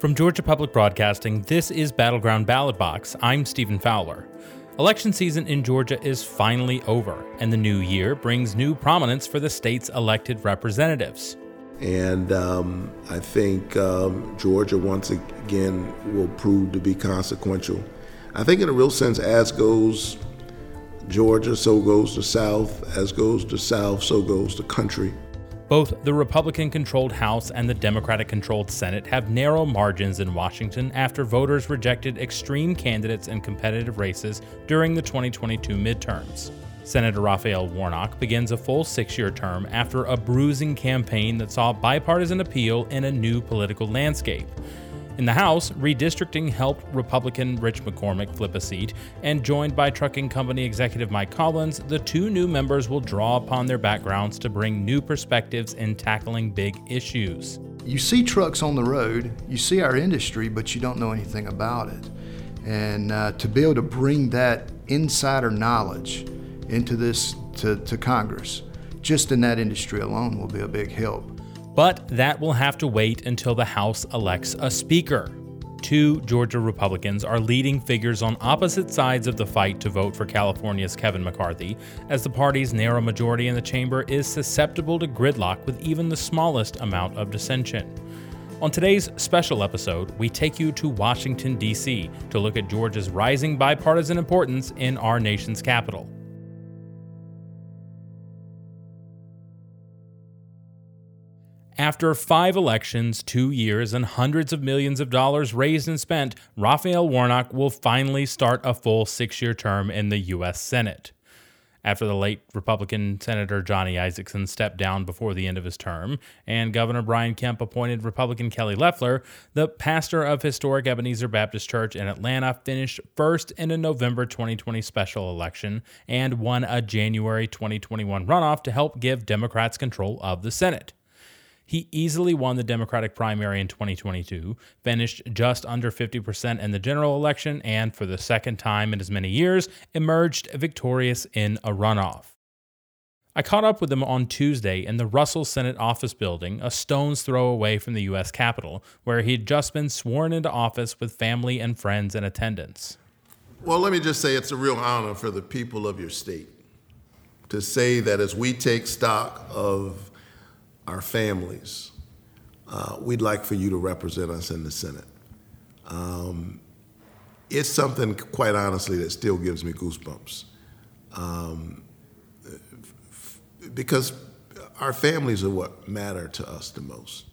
From Georgia Public Broadcasting, this is Battleground Ballot Box. I'm Stephen Fowler. Election season in Georgia is finally over, and the new year brings new prominence for the state's elected representatives. And um, I think um, Georgia, once again, will prove to be consequential. I think, in a real sense, as goes Georgia, so goes the South. As goes the South, so goes the country. Both the Republican controlled House and the Democratic controlled Senate have narrow margins in Washington after voters rejected extreme candidates in competitive races during the 2022 midterms. Senator Raphael Warnock begins a full six year term after a bruising campaign that saw bipartisan appeal in a new political landscape. In the House, redistricting helped Republican Rich McCormick flip a seat, and joined by trucking company executive Mike Collins, the two new members will draw upon their backgrounds to bring new perspectives in tackling big issues. You see trucks on the road, you see our industry, but you don't know anything about it. And uh, to be able to bring that insider knowledge into this to, to Congress, just in that industry alone, will be a big help. But that will have to wait until the House elects a Speaker. Two Georgia Republicans are leading figures on opposite sides of the fight to vote for California's Kevin McCarthy, as the party's narrow majority in the chamber is susceptible to gridlock with even the smallest amount of dissension. On today's special episode, we take you to Washington, D.C. to look at Georgia's rising bipartisan importance in our nation's capital. After five elections, two years, and hundreds of millions of dollars raised and spent, Raphael Warnock will finally start a full six year term in the U.S. Senate. After the late Republican Senator Johnny Isakson stepped down before the end of his term, and Governor Brian Kemp appointed Republican Kelly Loeffler, the pastor of historic Ebenezer Baptist Church in Atlanta finished first in a November 2020 special election and won a January 2021 runoff to help give Democrats control of the Senate. He easily won the Democratic primary in 2022, finished just under 50% in the general election, and for the second time in as many years, emerged victorious in a runoff. I caught up with him on Tuesday in the Russell Senate office building, a stone's throw away from the U.S. Capitol, where he'd just been sworn into office with family and friends in attendance. Well, let me just say it's a real honor for the people of your state to say that as we take stock of our families, uh, we'd like for you to represent us in the Senate. Um, it's something, quite honestly, that still gives me goosebumps. Um, because our families are what matter to us the most.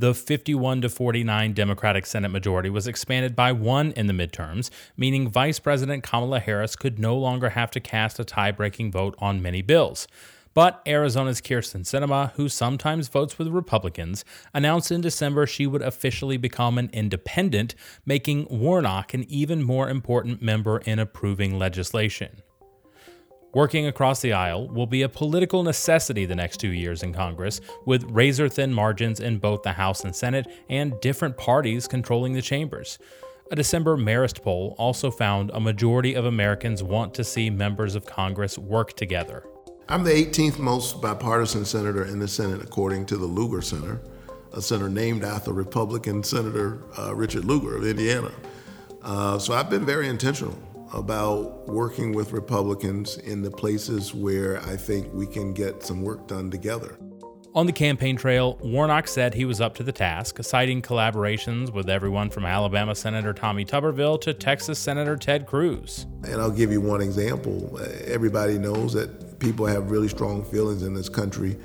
The 51 to 49 Democratic Senate majority was expanded by one in the midterms, meaning Vice President Kamala Harris could no longer have to cast a tie breaking vote on many bills. But Arizona's Kyrsten Sinema, who sometimes votes with Republicans, announced in December she would officially become an independent, making Warnock an even more important member in approving legislation. Working across the aisle will be a political necessity the next two years in Congress, with razor thin margins in both the House and Senate and different parties controlling the chambers. A December Marist poll also found a majority of Americans want to see members of Congress work together. I'm the 18th most bipartisan senator in the Senate, according to the Lugar Center, a center named after Republican Senator uh, Richard Lugar of Indiana. Uh, so I've been very intentional about working with Republicans in the places where I think we can get some work done together. On the campaign trail, Warnock said he was up to the task, citing collaborations with everyone from Alabama Senator Tommy Tuberville to Texas Senator Ted Cruz. And I'll give you one example. Everybody knows that people have really strong feelings in this country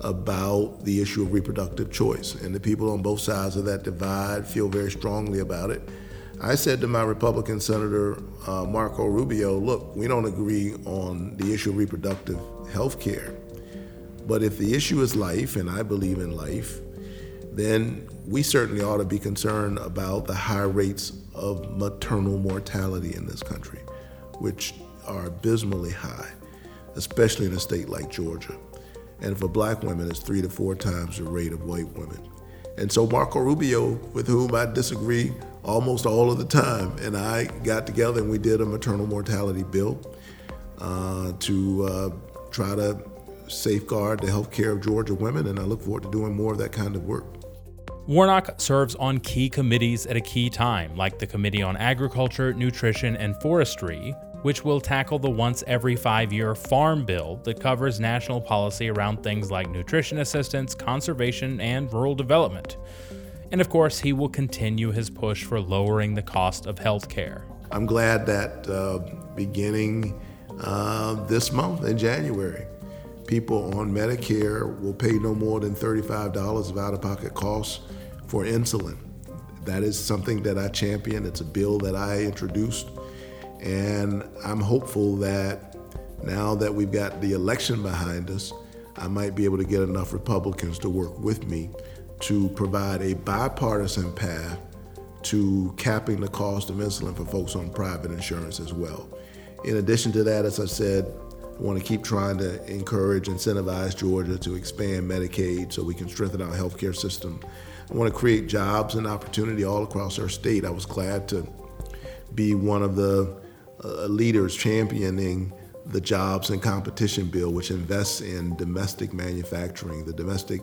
about the issue of reproductive choice. And the people on both sides of that divide feel very strongly about it. I said to my Republican Senator uh, Marco Rubio, look, we don't agree on the issue of reproductive health care. But if the issue is life, and I believe in life, then we certainly ought to be concerned about the high rates of maternal mortality in this country, which are abysmally high especially in a state like Georgia. And for black women, it's three to four times the rate of white women. And so Marco Rubio, with whom I disagree almost all of the time, and I got together and we did a maternal mortality bill uh, to uh, try to safeguard the health care of Georgia women, and I look forward to doing more of that kind of work. Warnock serves on key committees at a key time, like the Committee on Agriculture, Nutrition, and Forestry, which will tackle the once every five year Farm Bill that covers national policy around things like nutrition assistance, conservation, and rural development. And of course, he will continue his push for lowering the cost of health care. I'm glad that uh, beginning uh, this month in January, people on Medicare will pay no more than $35 of out of pocket costs for insulin. That is something that I champion. It's a bill that I introduced. And I'm hopeful that now that we've got the election behind us, I might be able to get enough Republicans to work with me to provide a bipartisan path to capping the cost of insulin for folks on private insurance as well. In addition to that, as I said, I want to keep trying to encourage, incentivize Georgia to expand Medicaid so we can strengthen our healthcare system. I want to create jobs and opportunity all across our state. I was glad to be one of the uh, leaders championing the Jobs and Competition Bill, which invests in domestic manufacturing, the domestic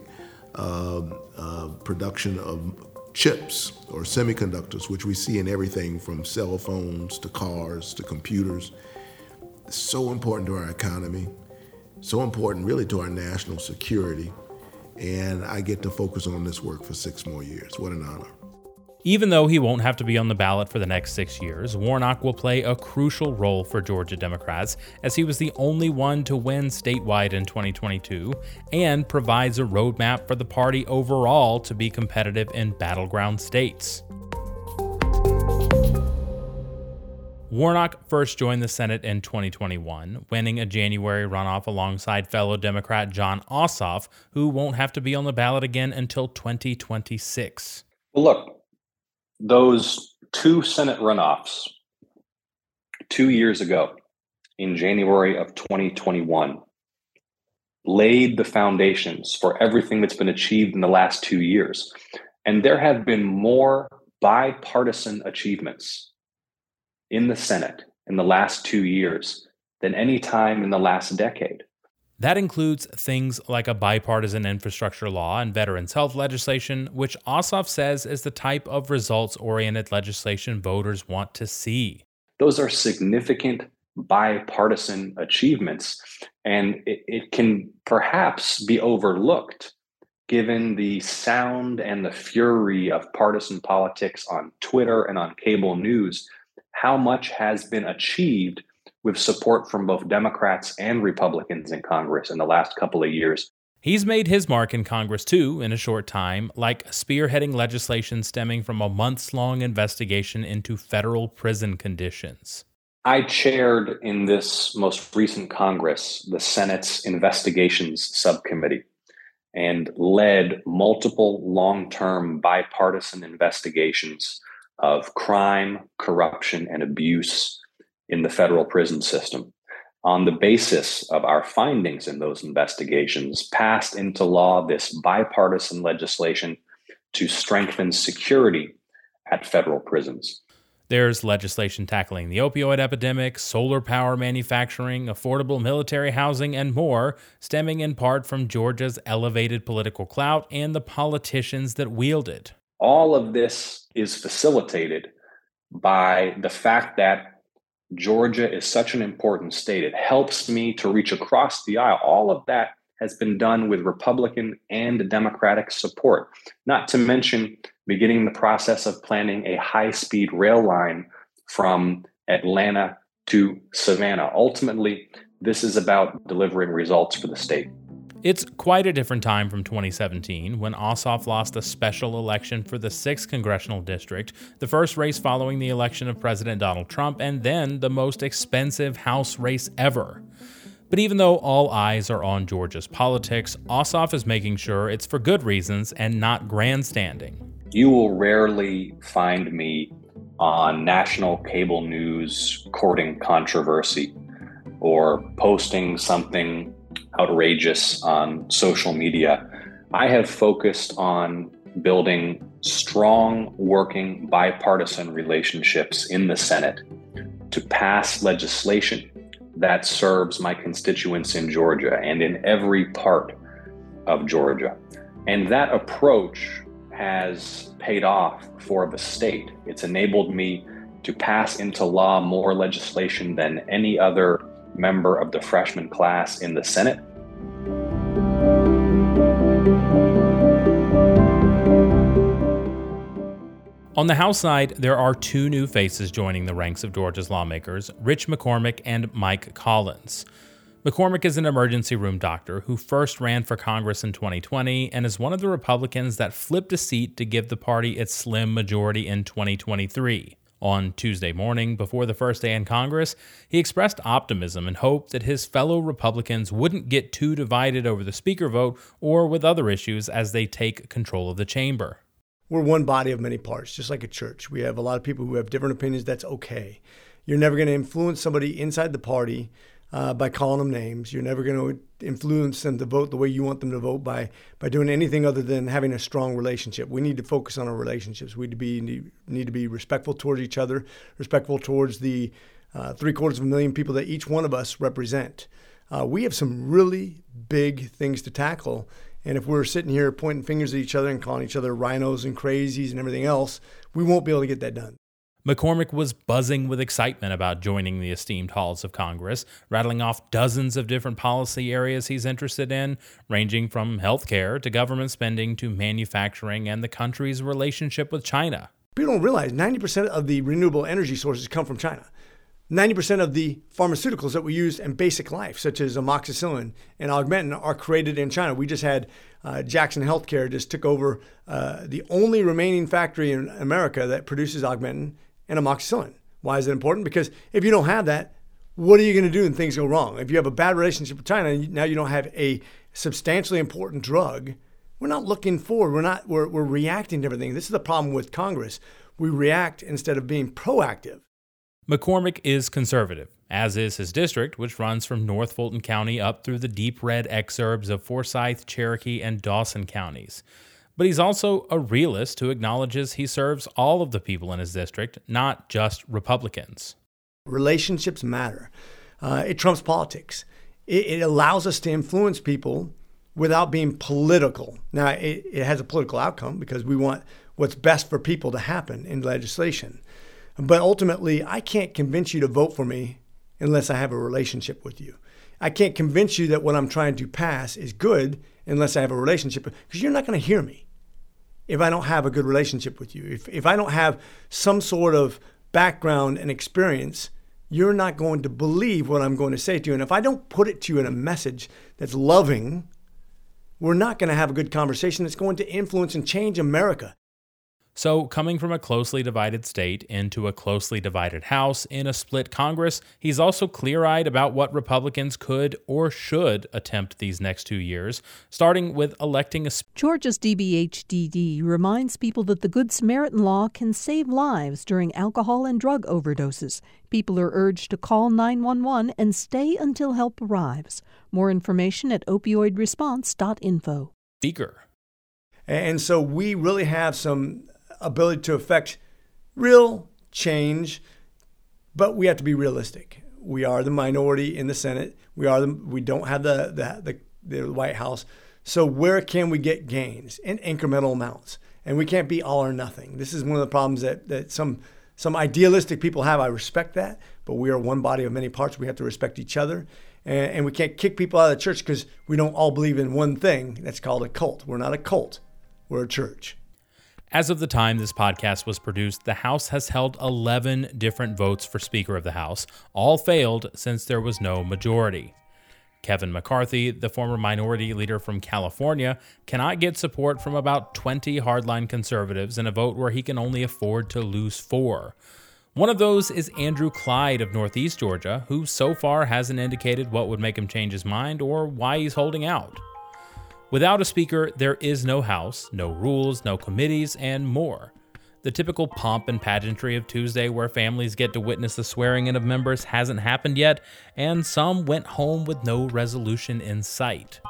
uh, uh, production of chips or semiconductors, which we see in everything from cell phones to cars to computers. So important to our economy, so important really to our national security. And I get to focus on this work for six more years. What an honor. Even though he won't have to be on the ballot for the next six years, Warnock will play a crucial role for Georgia Democrats as he was the only one to win statewide in 2022 and provides a roadmap for the party overall to be competitive in battleground states. Warnock first joined the Senate in 2021, winning a January runoff alongside fellow Democrat Jon Ossoff, who won't have to be on the ballot again until 2026. Look, those two Senate runoffs two years ago in January of 2021 laid the foundations for everything that's been achieved in the last two years. And there have been more bipartisan achievements in the Senate in the last two years than any time in the last decade. That includes things like a bipartisan infrastructure law and veterans health legislation, which Ossoff says is the type of results oriented legislation voters want to see. Those are significant bipartisan achievements, and it, it can perhaps be overlooked given the sound and the fury of partisan politics on Twitter and on cable news. How much has been achieved with support from both Democrats and Republicans in Congress in the last couple of years. He's made his mark in Congress too in a short time, like spearheading legislation stemming from a months long investigation into federal prison conditions. I chaired in this most recent Congress the Senate's Investigations Subcommittee and led multiple long term bipartisan investigations of crime, corruption, and abuse in the federal prison system. On the basis of our findings in those investigations, passed into law this bipartisan legislation to strengthen security at federal prisons. There's legislation tackling the opioid epidemic, solar power manufacturing, affordable military housing, and more, stemming in part from Georgia's elevated political clout and the politicians that wield it. All of this is facilitated by the fact that Georgia is such an important state. It helps me to reach across the aisle. All of that has been done with Republican and Democratic support, not to mention beginning the process of planning a high speed rail line from Atlanta to Savannah. Ultimately, this is about delivering results for the state. It's quite a different time from 2017 when Ossoff lost a special election for the 6th congressional district, the first race following the election of President Donald Trump, and then the most expensive House race ever. But even though all eyes are on Georgia's politics, Ossoff is making sure it's for good reasons and not grandstanding. You will rarely find me on national cable news courting controversy or posting something outrageous on social media. I have focused on building strong, working bipartisan relationships in the Senate to pass legislation that serves my constituents in Georgia and in every part of Georgia. And that approach has paid off for the state. It's enabled me to pass into law more legislation than any other member of the freshman class in the Senate. On the House side, there are two new faces joining the ranks of Georgia's lawmakers Rich McCormick and Mike Collins. McCormick is an emergency room doctor who first ran for Congress in 2020 and is one of the Republicans that flipped a seat to give the party its slim majority in 2023. On Tuesday morning, before the first day in Congress, he expressed optimism and hope that his fellow Republicans wouldn't get too divided over the Speaker vote or with other issues as they take control of the chamber we're one body of many parts, just like a church. We have a lot of people who have different opinions. That's okay. You're never going to influence somebody inside the party uh, by calling them names. You're never going to influence them to vote the way you want them to vote by by doing anything other than having a strong relationship. We need to focus on our relationships. We need to be need, to be respectful towards each other, respectful towards the uh, three quarters of a million people that each one of us represent. Uh, we have some really big things to tackle, and if we're sitting here pointing fingers at each other and calling each other RINOs and crazies and everything else, we won't be able to get that done. McCormick was buzzing with excitement about joining the esteemed halls of Congress, rattling off dozens of different policy areas he's interested in, ranging from healthcare to government spending to manufacturing and the country's relationship with China. People don't realize 90% of the renewable energy sources come from China. 90% of the pharmaceuticals that we use in basic life, such as amoxicillin and augmentin, are created in China. We just had uh, Jackson Healthcare just took over uh, the only remaining factory in America that produces augmentin and amoxicillin. Why is it important? Because if you don't have that, what are you going to do when things go wrong? If you have a bad relationship with China, now you don't have a substantially important drug. We're not looking forward. We're not. We're, we're reacting to everything. This is the problem with Congress. We react instead of being proactive. McCormick is conservative, as is his district, which runs from North Fulton County up through the deep red exurbs of Forsyth, Cherokee, and Dawson counties. But he's also a realist who acknowledges he serves all of the people in his district, not just Republicans. Relationships matter. Uh, it trumps politics. It, it, allows us to influence people without being political. Now, it, it has a political outcome because we want what's best for people to happen in legislation. But ultimately, I can't convince you to vote for me unless I have a relationship with you. I can't convince you that what I'm trying to pass is good unless I have a relationship because you're not going to hear me if I don't have a good relationship with you. If, if I don't have some sort of background and experience, you're not going to believe what I'm going to say to you. And if I don't put it to you in a message that's loving, we're not going to have a good conversation that's going to influence and change America. So, coming from a closely divided state into a closely divided House in a split Congress, he's also clear eyed about what Republicans could or should attempt these next two years, starting with electing a. Sp- Georgia's DBHDD reminds people that the Good Samaritan law can save lives during alcohol and drug overdoses. People are urged to call 911 and stay until help arrives. More information at opioidresponse.info. Speaker. And so we really have some ability to affect real change, but we have to be realistic. We are the minority in the Senate. We are the, we don't have the, the, the, the White House. So where can we get gains in incremental amounts? And we can't be all or nothing. This is one of the problems that, that some some idealistic people have. I respect that, but we are one body of many parts. We have to respect each other. And, and we can't kick people out of the church because we don't all believe in one thing. That's called a cult. We're not a cult, we're a church. As of the time this podcast was produced, the House has held 11 different votes for Speaker of the House. All failed since there was no majority. Kevin McCarthy, the former minority leader from California, cannot get support from about 20 hardline conservatives in a vote where he can only afford to lose four. One of those is Andrew Clyde of Northeast Georgia, who so far hasn't indicated what would make him change his mind or why he's holding out. Without a speaker, there is no House, no rules, no committees, and more. The typical pomp and pageantry of Tuesday, where families get to witness the swearing in of members, hasn't happened yet, and some went home with no resolution in sight.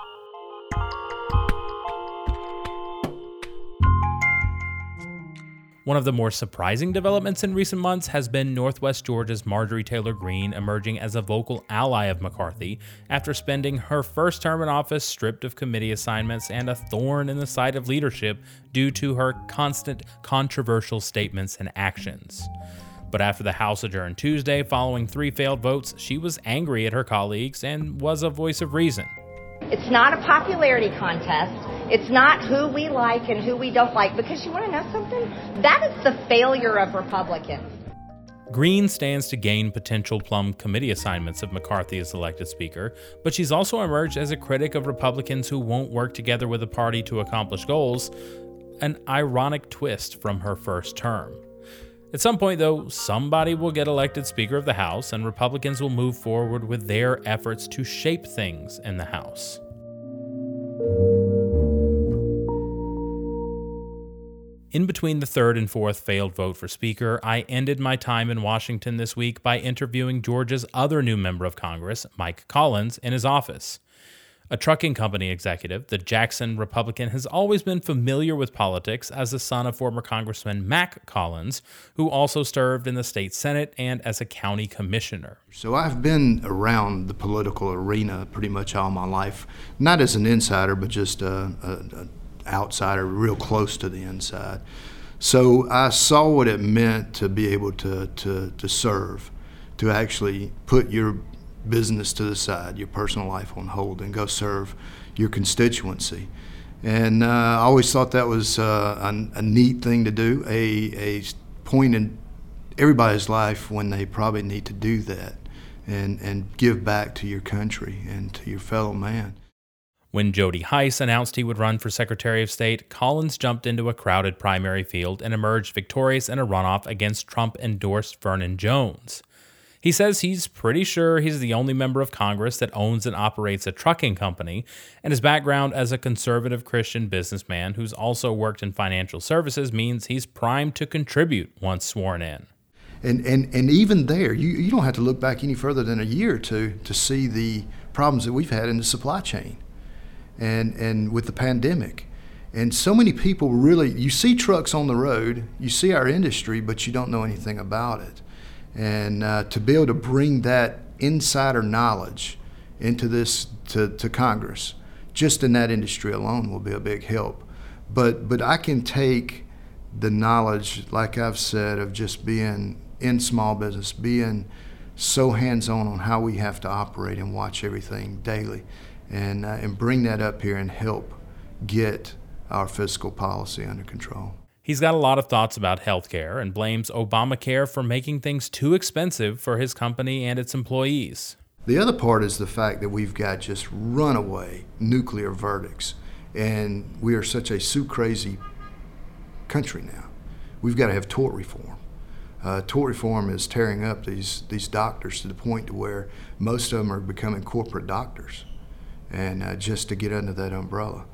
One of the more surprising developments in recent months has been Northwest Georgia's Marjorie Taylor Greene emerging as a vocal ally of McCarthy after spending her first term in office stripped of committee assignments and a thorn in the side of leadership due to her constant controversial statements and actions. But after the House adjourned Tuesday following three failed votes, she was angry at her colleagues and was a voice of reason. It's not a popularity contest. It's not who we like and who we don't like. Because you want to know something? That is the failure of Republicans. Greene stands to gain potential plum committee assignments if McCarthy is elected Speaker, but she's also emerged as a critic of Republicans who won't work together with the party to accomplish goals, an ironic twist from her first term. At some point, though, somebody will get elected Speaker of the House, and Republicans will move forward with their efforts to shape things in the House. In between the third and fourth failed vote for Speaker, I ended my time in Washington this week by interviewing Georgia's other new member of Congress, Mike Collins, in his office. A trucking company executive, the Jackson Republican has always been familiar with politics as the son of former Congressman Mac Collins, who also served in the state Senate and as a county commissioner. So I've been around the political arena pretty much all my life, not as an insider, but just an or real close to the inside. So I saw what it meant to be able to, to, to serve, to actually put your business to the side, your personal life on hold, and go serve your constituency. And uh, I always thought that was uh, a, a, neat thing to do, a, a point in everybody's life when they probably need to do that and, and give back to your country and to your fellow man. When Jody Hice announced he would run for Secretary of State, Collins jumped into a crowded primary field and emerged victorious in a runoff against Trump endorsed Vernon Jones. He says he's pretty sure he's the only member of Congress that owns and operates a trucking company, and his background as a conservative Christian businessman who's also worked in financial services means he's primed to contribute once sworn in. And, and, and even there, you, you don't have to look back any further than a year or two to see the problems that we've had in the supply chain and, and with the pandemic. And so many people really, you see trucks on the road, you see our industry, but you don't know anything about it. And uh, to be able to bring that insider knowledge into this to, to Congress, just in that industry alone, will be a big help. But but I can take the knowledge, like I've said, of just being in small business, being so hands-on on how we have to operate and watch everything daily, and uh, and bring that up here and help get our fiscal policy under control. He's got a lot of thoughts about healthcare and blames Obamacare for making things too expensive for his company and its employees. The other part is the fact that we've got just runaway nuclear verdicts, and we are such a sue crazy country now. We've got to have tort reform. Uh, tort reform is tearing up these these doctors to the point to where most of them are becoming corporate doctors, and uh, just to get under that umbrella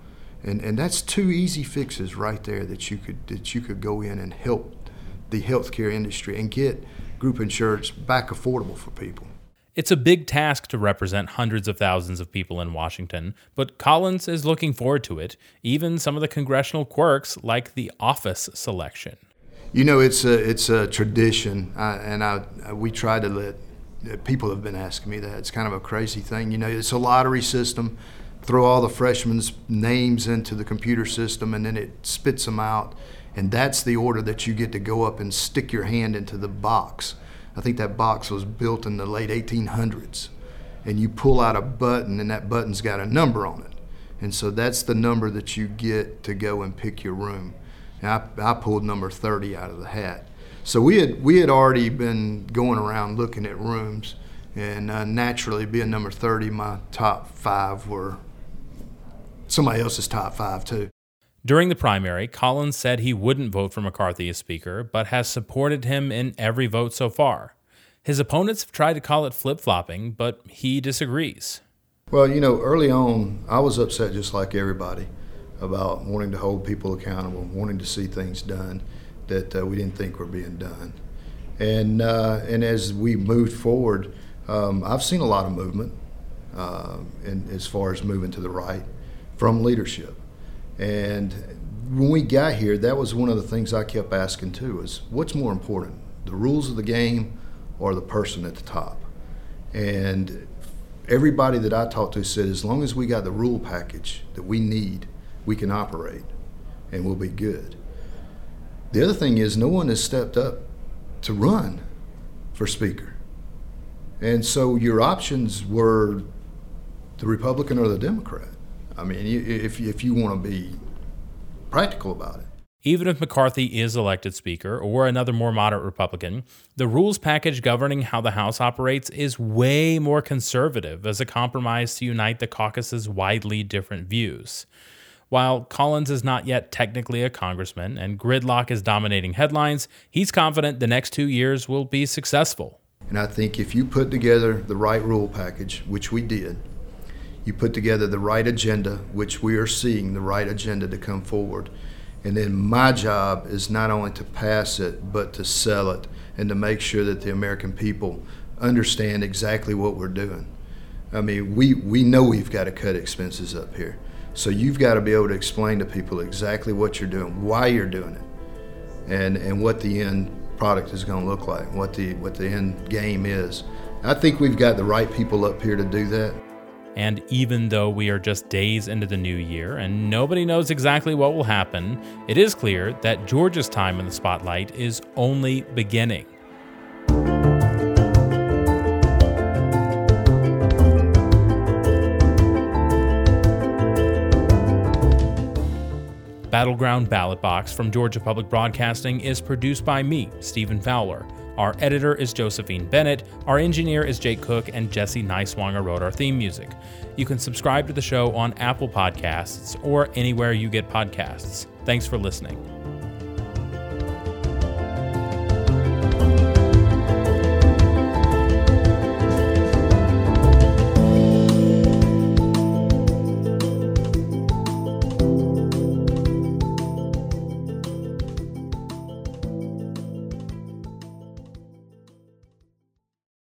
and and that's two easy fixes right there that you could that you could go in and help the healthcare industry and get group insurance back affordable for people. It's a big task to represent hundreds of thousands of people in Washington, but Collins is looking forward to it, even some of the congressional quirks like the office selection. You know, it's a it's a tradition, I, and I we try to let people have been asking me that. It's kind of a crazy thing. You know, it's a lottery system throw all the freshmen's names into the computer system and then it spits them out. And that's the order that you get to go up and stick your hand into the box. I think that box was built in the late 1800s. And you pull out a button, and that button's got a number on it. And so that's the number that you get to go and pick your room. And I, I pulled number 30 out of the hat. So we had, we had already been going around looking at rooms. And uh, naturally, being number 30, my top five were somebody else's top five, too. During the primary, Collins said he wouldn't vote for McCarthy as Speaker, but has supported him in every vote so far. His opponents have tried to call it flip flopping, but he disagrees. Well, you know, early on, I was upset just like everybody about wanting to hold people accountable, wanting to see things done that uh, we didn't think were being done. And, uh, and as we moved forward, um, I've seen a lot of movement uh, in, as far as moving to the right from leadership. And when we got here, that was one of the things I kept asking too: is what's more important, the rules of the game, or the person at the top? And everybody that I talked to said, as long as we got the rule package that we need, we can operate, and we'll be good. The other thing is, no one has stepped up to run for speaker, and so your options were the Republican or the Democrat. I mean, if if you want to be practical about it. Even if McCarthy is elected Speaker or another more moderate Republican, the rules package governing how the House operates is way more conservative as a compromise to unite the caucus's widely different views. While Collins is not yet technically a congressman and gridlock is dominating headlines, he's confident the next two years will be successful. And I think if you put together the right rule package, which we did, you put together the right agenda, which we are seeing the right agenda to come forward. And then my job is not only to pass it, but to sell it and to make sure that the American people understand exactly what we're doing. I mean, we, we know we've got to cut expenses up here. So you've got to be able to explain to people exactly what you're doing, why you're doing it, and, and what the end product is going to look like, what the, what the end game is. I think we've got the right people up here to do that. And even though we are just days into the new year and nobody knows exactly what will happen, it is clear that George's time in the spotlight is only beginning. Battleground Ballot Box from Georgia Public Broadcasting is produced by me, Stephen Fowler. Our editor is Josephine Bennett. Our engineer is Jake Cook, and Jesse Neiswanger wrote our theme music. You can subscribe to the show on Apple Podcasts or anywhere you get podcasts. Thanks for listening.